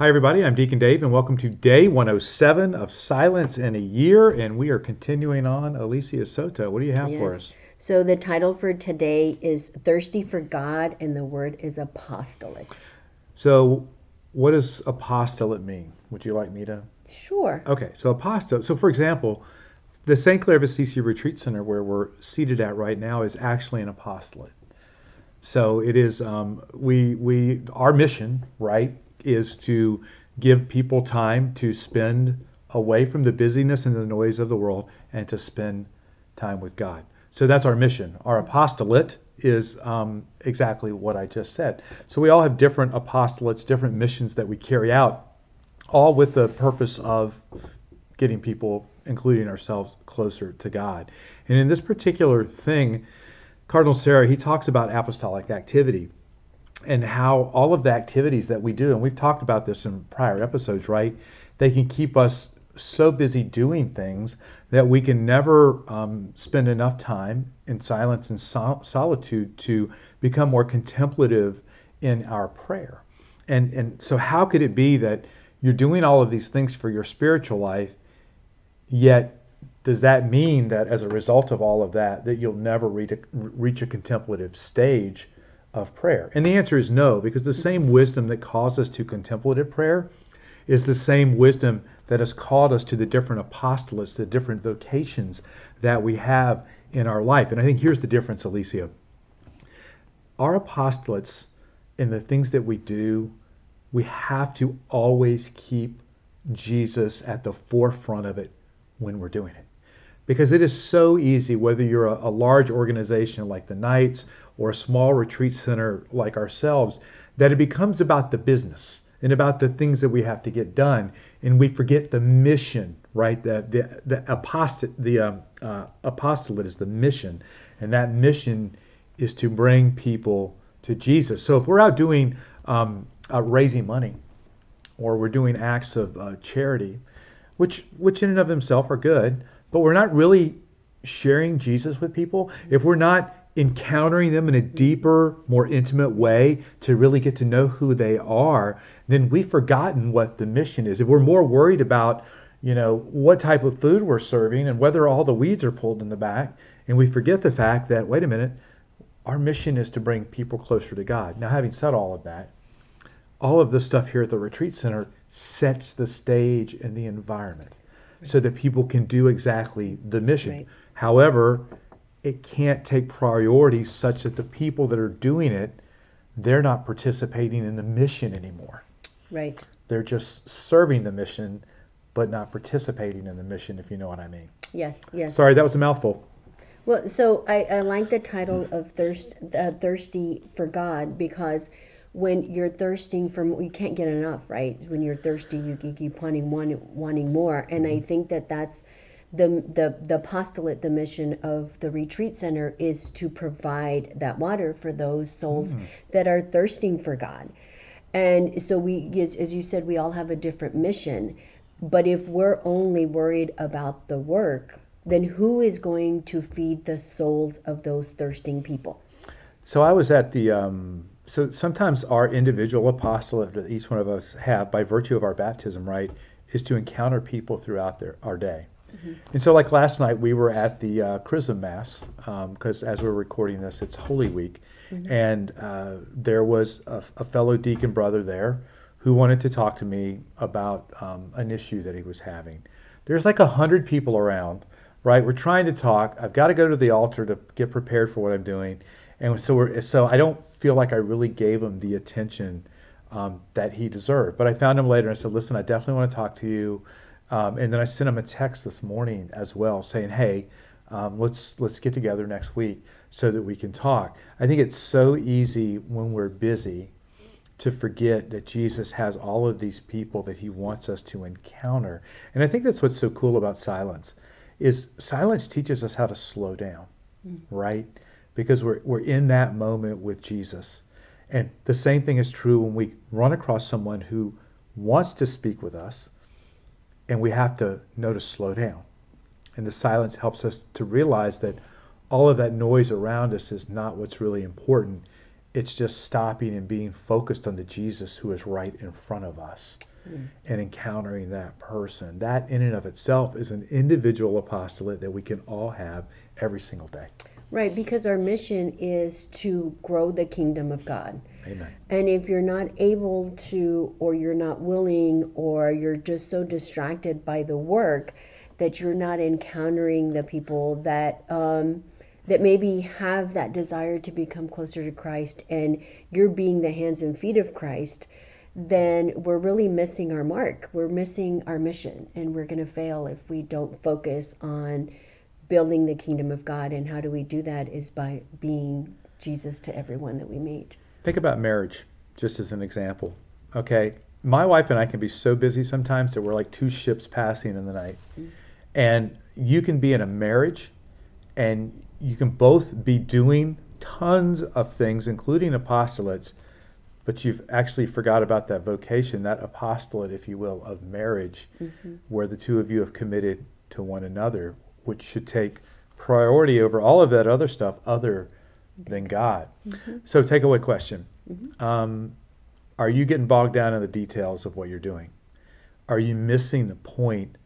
Hi, everybody. I'm Deacon Dave, and welcome to day 107 of Silence in a Year. And we are continuing on. Alicia Soto, what do you have for Yes. us? So the title for today is Thirsty for God, and the word is apostolate. So, what does apostolate mean? Would you like me to? Sure. Okay, so apostolate. So, for example, the St. Clare of Assisi Retreat Center, where we're seated at right now, is actually an apostolate. So it is. Um, we we our mission, right, is to give people time to spend away from the busyness and the noise of the world and to spend time with God. So that's our mission. Our apostolate is um, exactly what I just said. So we all have different apostolates, different missions that we carry out, all with the purpose of getting people, including ourselves, closer to God. And in this particular thing, Cardinal Sarah, he talks about apostolic activity and how all of the activities that we do, and we've talked about this in prior episodes, right? They can keep us so busy doing things that we can never um, spend enough time in silence and sol- solitude to become more contemplative in our prayer. And and so how could it be that you're doing all of these things for your spiritual life, yet does that mean that as a result of all of that that you'll never reach a, reach a contemplative stage of prayer? And the answer is no, because the same wisdom that calls us to contemplative prayer is the same wisdom that has called us to the different apostolates, the different vocations that we have in our life. And I think here's the difference, Alicia. Our apostolates and the things that we do, we have to always keep Jesus at the forefront of it when we're doing it. Because it is so easy, whether you're a, a large organization like the Knights or a small retreat center like ourselves, that it becomes about the business and about the things that we have to get done, and we forget the mission, right? The the the apostate the um, uh, apostolate is the mission, and that mission is to bring people to Jesus. So if we're out doing um, uh, raising money, or we're doing acts of uh, charity, which which in and of themselves are good, but we're not really sharing Jesus with people. If we're not encountering them in a deeper, more intimate way to really get to know who they are, then we've forgotten what the mission is. If we're more worried about, you know, what type of food we're serving and whether all the weeds are pulled in the back, and we forget the fact that, wait a minute, our mission is to bring people closer to God. Now, having said all of that, all of this stuff here at the retreat center sets the stage and the environment so that people can do exactly the mission. Right. However, it can't take priority such that the people that are doing it, they're not participating in the mission anymore. Right. They're just serving the mission, but not participating in the mission, if you know what I mean. Yes. Yes. Sorry, that was a mouthful. Well, so I, I like the title of thirst, uh, thirsty for God because when you're thirsting for, you can't get enough, right? When you're thirsty, you, you keep wanting, wanting, wanting more, and I think that that's the the the postulate, the mission of the retreat center is to provide that water for those souls that are thirsting for God. And so we, as, as you said, we all have a different mission. But if we're only worried about the work, then who is going to feed the souls of those thirsting people? So I was at the. Um, so sometimes our individual apostolate that each one of us have, by virtue of our baptism, right, is to encounter people throughout their, our day. And so, like last night, we were at the uh, Chrism Mass because as we're recording this, it's Holy Week, and uh, there was a, a fellow deacon brother there who wanted to talk to me about um, an issue that he was having. There's like a hundred people around, right? We're trying to talk. I've got to go to the altar to get prepared for what I'm doing, and so we're so I don't feel like I really gave him the attention um, that he deserved. But I found him later and I said, listen, I definitely want to talk to you. Um, and then I sent him a text this morning as well, saying, "Hey, um, let's let's get together next week so that we can talk." I think it's so easy when we're busy to forget that Jesus has all of these people that He wants us to encounter, and I think that's what's so cool about silence, is silence teaches us how to slow down, right? Because we're we're in that moment with Jesus, and the same thing is true when we run across someone who wants to speak with us and we have to know to slow down. And the silence helps us to realize that all of that noise around us is not what's really important. It's just stopping and being focused on the Jesus who is right in front of us Mm. and encountering that person. That in and of itself is an individual apostolate that we can all have every single day. Right, because our mission is to grow the kingdom of God. Amen. And if you're not able to, or you're not willing, or you're just so distracted by the work that you're not encountering the people that um, that maybe have that desire to become closer to Christ, and you're being the hands and feet of Christ, then we're really missing our mark. We're missing our mission, and we're going to fail if we don't focus on building the kingdom of God. And how do we do that? Is by being Jesus to everyone that we meet. Think about marriage, just as an example. Okay, my wife and I can be so busy sometimes that we're like two ships passing in the night. Mm-hmm. And you can be in a marriage and you can both be doing tons of things, including apostolates, but you've actually forgot about that vocation, that apostolate, if you will, of marriage, mm-hmm. where the two of you have committed to one another, which should take priority over all of that other stuff other than God. So, takeaway question um, Are you getting bogged down in the details of what you're doing? Are you missing the point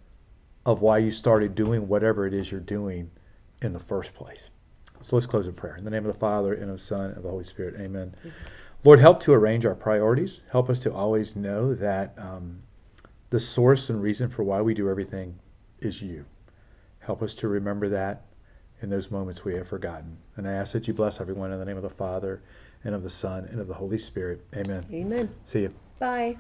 of why you started doing whatever it is you're doing in the first place? So let's close in prayer. In the name of the Father, and of the Son, and of the Holy Spirit. Amen. Lord, help to arrange our priorities. Help us to always know that um, the source and reason for why we do everything is you. Help us to remember that in those moments we have forgotten. And I ask that you bless everyone in the name of the Father, and of the Son, and of the Holy Spirit. Amen. Amen. See you. Bye.